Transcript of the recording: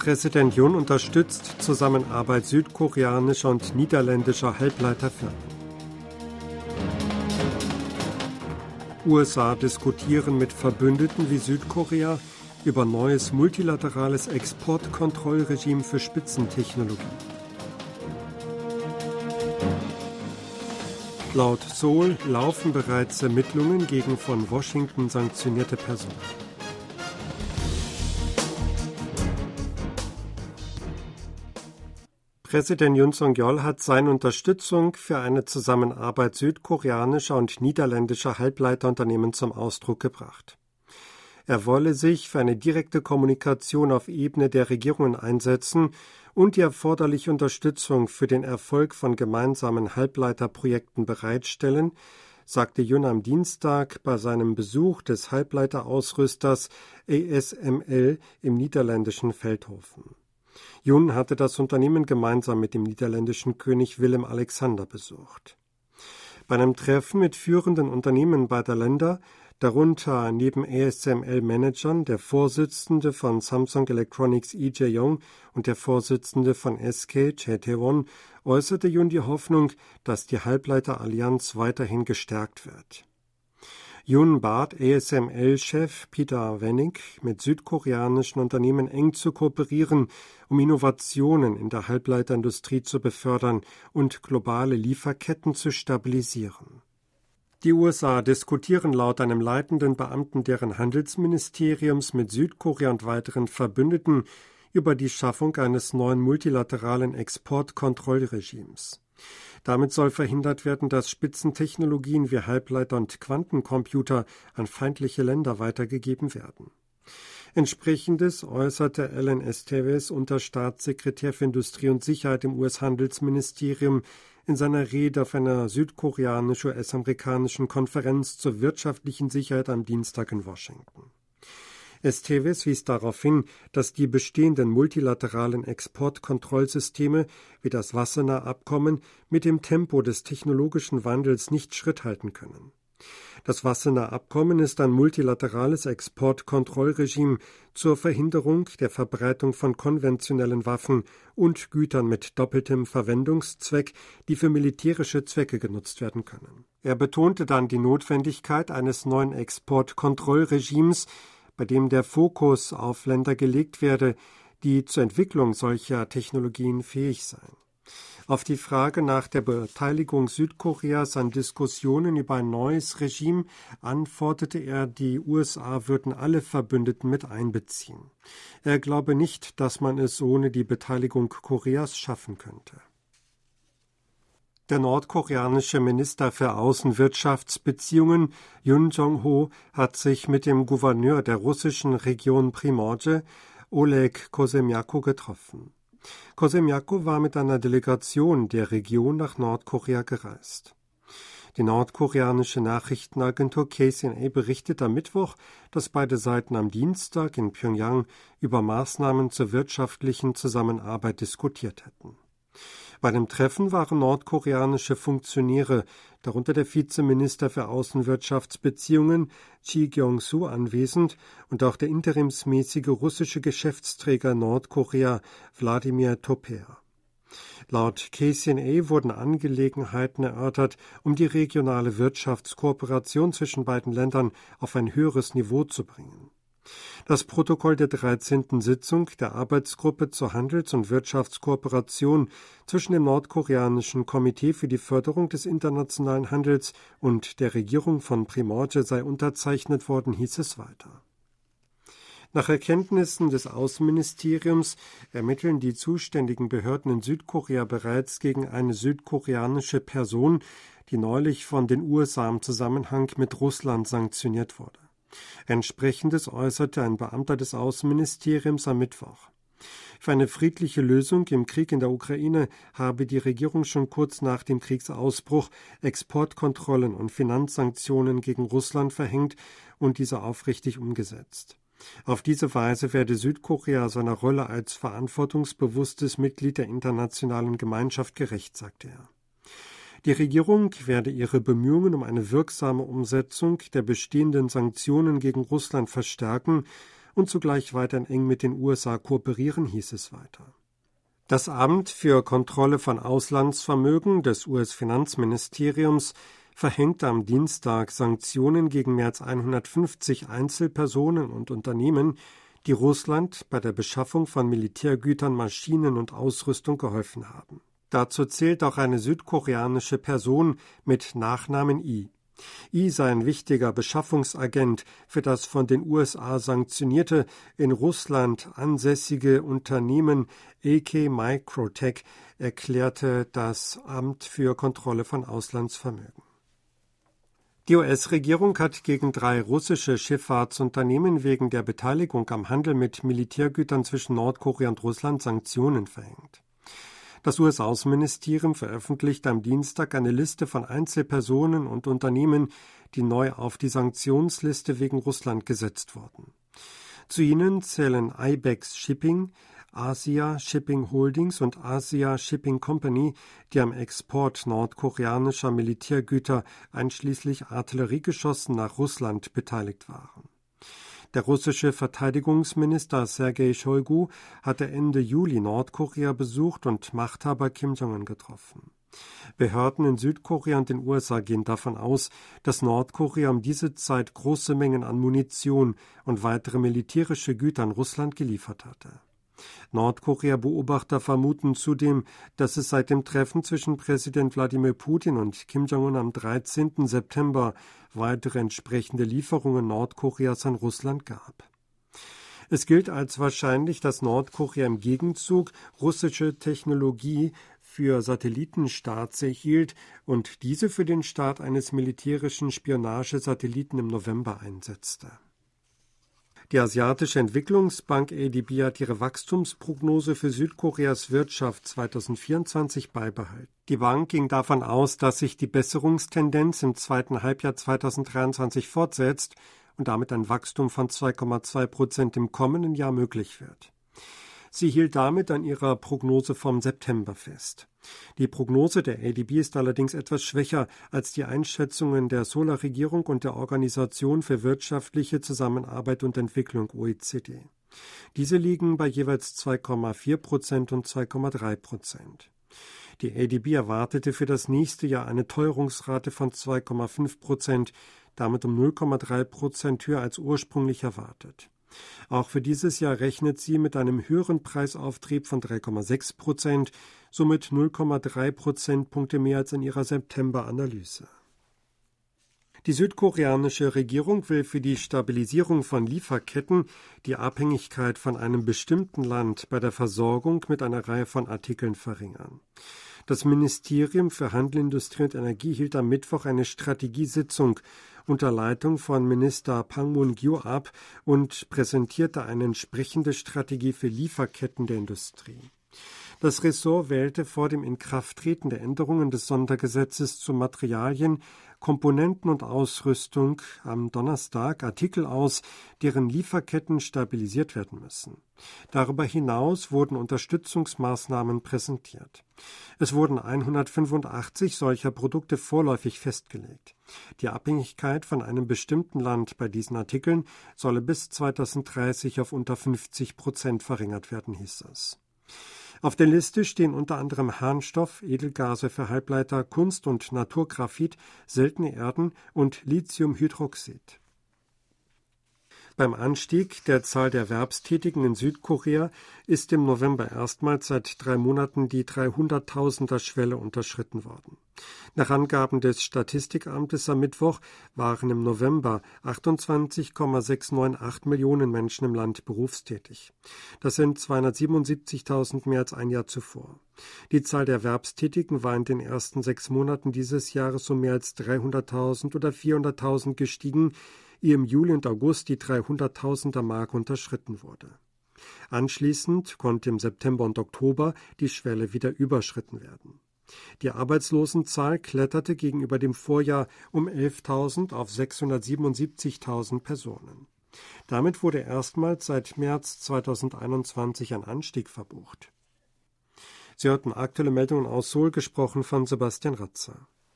Präsident Jun unterstützt Zusammenarbeit südkoreanischer und niederländischer Halbleiterfirmen. USA diskutieren mit Verbündeten wie Südkorea über neues multilaterales Exportkontrollregime für Spitzentechnologie. Laut Seoul laufen bereits Ermittlungen gegen von Washington sanktionierte Personen. Präsident Yoon Song-yeol hat seine Unterstützung für eine Zusammenarbeit südkoreanischer und niederländischer Halbleiterunternehmen zum Ausdruck gebracht. Er wolle sich für eine direkte Kommunikation auf Ebene der Regierungen einsetzen und die erforderliche Unterstützung für den Erfolg von gemeinsamen Halbleiterprojekten bereitstellen, sagte Jun am Dienstag bei seinem Besuch des Halbleiterausrüsters ASML im niederländischen Feldhofen. Jun hatte das Unternehmen gemeinsam mit dem niederländischen König Willem Alexander besucht. Bei einem Treffen mit führenden Unternehmen beider Länder darunter neben ASML-Managern der Vorsitzende von Samsung Electronics Lee Jae-yong und der Vorsitzende von SK Chae Tae-won, äußerte Jun die Hoffnung, dass die Halbleiterallianz weiterhin gestärkt wird. Jun bat ASML-Chef Peter Wennig, mit südkoreanischen Unternehmen eng zu kooperieren, um Innovationen in der Halbleiterindustrie zu befördern und globale Lieferketten zu stabilisieren. Die USA diskutieren laut einem leitenden Beamten deren Handelsministeriums mit Südkorea und weiteren Verbündeten über die Schaffung eines neuen multilateralen Exportkontrollregimes. Damit soll verhindert werden, dass Spitzentechnologien wie Halbleiter und Quantencomputer an feindliche Länder weitergegeben werden. Entsprechendes äußerte Alan Esteves, Unterstaatssekretär für Industrie und Sicherheit im US-Handelsministerium, in seiner Rede auf einer südkoreanisch-US-amerikanischen Konferenz zur wirtschaftlichen Sicherheit am Dienstag in Washington. Esteves wies darauf hin, dass die bestehenden multilateralen Exportkontrollsysteme wie das Wassenaar Abkommen mit dem Tempo des technologischen Wandels nicht Schritt halten können. Das Wassener Abkommen ist ein multilaterales Exportkontrollregime zur Verhinderung der Verbreitung von konventionellen Waffen und Gütern mit doppeltem Verwendungszweck, die für militärische Zwecke genutzt werden können. Er betonte dann die Notwendigkeit eines neuen Exportkontrollregimes, bei dem der Fokus auf Länder gelegt werde, die zur Entwicklung solcher Technologien fähig seien. Auf die Frage nach der Beteiligung Südkoreas an Diskussionen über ein neues Regime antwortete er, die USA würden alle Verbündeten mit einbeziehen. Er glaube nicht, dass man es ohne die Beteiligung Koreas schaffen könnte. Der nordkoreanische Minister für Außenwirtschaftsbeziehungen Yun Jong-ho hat sich mit dem Gouverneur der russischen Region Primorje, Oleg Kosemjako, getroffen. Kosemjako war mit einer Delegation der Region nach Nordkorea gereist. Die nordkoreanische Nachrichtenagentur KCNA berichtet am Mittwoch, dass beide Seiten am Dienstag in Pyongyang über Maßnahmen zur wirtschaftlichen Zusammenarbeit diskutiert hätten. Bei dem Treffen waren nordkoreanische Funktionäre, darunter der Vizeminister für Außenwirtschaftsbeziehungen Chi Gyong-su anwesend und auch der interimsmäßige russische Geschäftsträger Nordkorea Wladimir Toper. Laut KCNA wurden Angelegenheiten erörtert, um die regionale Wirtschaftskooperation zwischen beiden Ländern auf ein höheres Niveau zu bringen. Das Protokoll der 13. Sitzung der Arbeitsgruppe zur Handels- und Wirtschaftskooperation zwischen dem nordkoreanischen Komitee für die Förderung des internationalen Handels und der Regierung von Primorje sei unterzeichnet worden, hieß es weiter. Nach Erkenntnissen des Außenministeriums ermitteln die zuständigen Behörden in Südkorea bereits gegen eine südkoreanische Person, die neulich von den USA im Zusammenhang mit Russland sanktioniert wurde. Entsprechendes äußerte ein Beamter des Außenministeriums am Mittwoch. Für eine friedliche Lösung im Krieg in der Ukraine habe die Regierung schon kurz nach dem Kriegsausbruch Exportkontrollen und Finanzsanktionen gegen Russland verhängt und diese aufrichtig umgesetzt. Auf diese Weise werde Südkorea seiner Rolle als verantwortungsbewusstes Mitglied der internationalen Gemeinschaft gerecht, sagte er. Die Regierung werde ihre Bemühungen um eine wirksame Umsetzung der bestehenden Sanktionen gegen Russland verstärken und zugleich weiterhin eng mit den USA kooperieren, hieß es weiter. Das Amt für Kontrolle von Auslandsvermögen des US-Finanzministeriums verhängte am Dienstag Sanktionen gegen mehr als 150 Einzelpersonen und Unternehmen, die Russland bei der Beschaffung von Militärgütern, Maschinen und Ausrüstung geholfen haben. Dazu zählt auch eine südkoreanische Person mit Nachnamen I. I sei ein wichtiger Beschaffungsagent für das von den USA sanktionierte, in Russland ansässige Unternehmen AK Microtech, erklärte das Amt für Kontrolle von Auslandsvermögen. Die US-Regierung hat gegen drei russische Schifffahrtsunternehmen wegen der Beteiligung am Handel mit Militärgütern zwischen Nordkorea und Russland Sanktionen verhängt. Das US-Außenministerium veröffentlicht am Dienstag eine Liste von Einzelpersonen und Unternehmen, die neu auf die Sanktionsliste wegen Russland gesetzt wurden. Zu ihnen zählen IBEX Shipping, Asia Shipping Holdings und Asia Shipping Company, die am Export nordkoreanischer Militärgüter einschließlich Artilleriegeschossen nach Russland beteiligt waren. Der russische Verteidigungsminister Sergei Shoigu hatte Ende Juli Nordkorea besucht und Machthaber Kim Jong-un getroffen. Behörden in Südkorea und den USA gehen davon aus, dass Nordkorea um diese Zeit große Mengen an Munition und weitere militärische Güter an Russland geliefert hatte. Nordkorea-Beobachter vermuten zudem, dass es seit dem Treffen zwischen Präsident Wladimir Putin und Kim Jong-un am 13. September weitere entsprechende Lieferungen Nordkoreas an Russland gab. Es gilt als wahrscheinlich, dass Nordkorea im Gegenzug russische Technologie für Satellitenstarts erhielt und diese für den Start eines militärischen Spionagesatelliten im November einsetzte. Die Asiatische Entwicklungsbank ADB hat ihre Wachstumsprognose für Südkoreas Wirtschaft 2024 beibehalten. Die Bank ging davon aus, dass sich die Besserungstendenz im zweiten Halbjahr 2023 fortsetzt und damit ein Wachstum von 2,2 Prozent im kommenden Jahr möglich wird. Sie hielt damit an ihrer Prognose vom September fest. Die Prognose der ADB ist allerdings etwas schwächer als die Einschätzungen der Solar-Regierung und der Organisation für wirtschaftliche Zusammenarbeit und Entwicklung OECD. Diese liegen bei jeweils 2,4 Prozent und 2,3 Prozent. Die ADB erwartete für das nächste Jahr eine Teuerungsrate von 2,5 Prozent, damit um 0,3 Prozent höher als ursprünglich erwartet. Auch für dieses Jahr rechnet sie mit einem höheren Preisauftrieb von 3,6 Prozent, somit 0,3 Prozentpunkte mehr als in ihrer September-Analyse. Die südkoreanische Regierung will für die Stabilisierung von Lieferketten die Abhängigkeit von einem bestimmten Land bei der Versorgung mit einer Reihe von Artikeln verringern. Das Ministerium für Handel, Industrie und Energie hielt am Mittwoch eine Strategiesitzung unter Leitung von Minister Pang Mun-gyu ab und präsentierte eine entsprechende Strategie für Lieferketten der Industrie. Das Ressort wählte vor dem Inkrafttreten der Änderungen des Sondergesetzes zu Materialien, Komponenten und Ausrüstung am Donnerstag Artikel aus, deren Lieferketten stabilisiert werden müssen. Darüber hinaus wurden Unterstützungsmaßnahmen präsentiert. Es wurden 185 solcher Produkte vorläufig festgelegt. Die Abhängigkeit von einem bestimmten Land bei diesen Artikeln solle bis 2030 auf unter 50 Prozent verringert werden, hieß es. Auf der Liste stehen unter anderem Harnstoff, Edelgase für Halbleiter, Kunst- und Naturgraphit, seltene Erden und Lithiumhydroxid. Beim Anstieg der Zahl der Erwerbstätigen in Südkorea ist im November erstmals seit drei Monaten die 300.000er-Schwelle unterschritten worden. Nach Angaben des Statistikamtes am Mittwoch waren im November 28,698 Millionen Menschen im Land berufstätig. Das sind 277.000 mehr als ein Jahr zuvor. Die Zahl der Erwerbstätigen war in den ersten sechs Monaten dieses Jahres um mehr als 300.000 oder 400.000 gestiegen, ihr im Juli und August die 300.000er Mark unterschritten wurde. Anschließend konnte im September und Oktober die Schwelle wieder überschritten werden. Die Arbeitslosenzahl kletterte gegenüber dem Vorjahr um 11.000 auf 677.000 Personen. Damit wurde erstmals seit März 2021 ein Anstieg verbucht. Sie hörten aktuelle Meldungen aus Seoul, gesprochen von Sebastian Ratzer.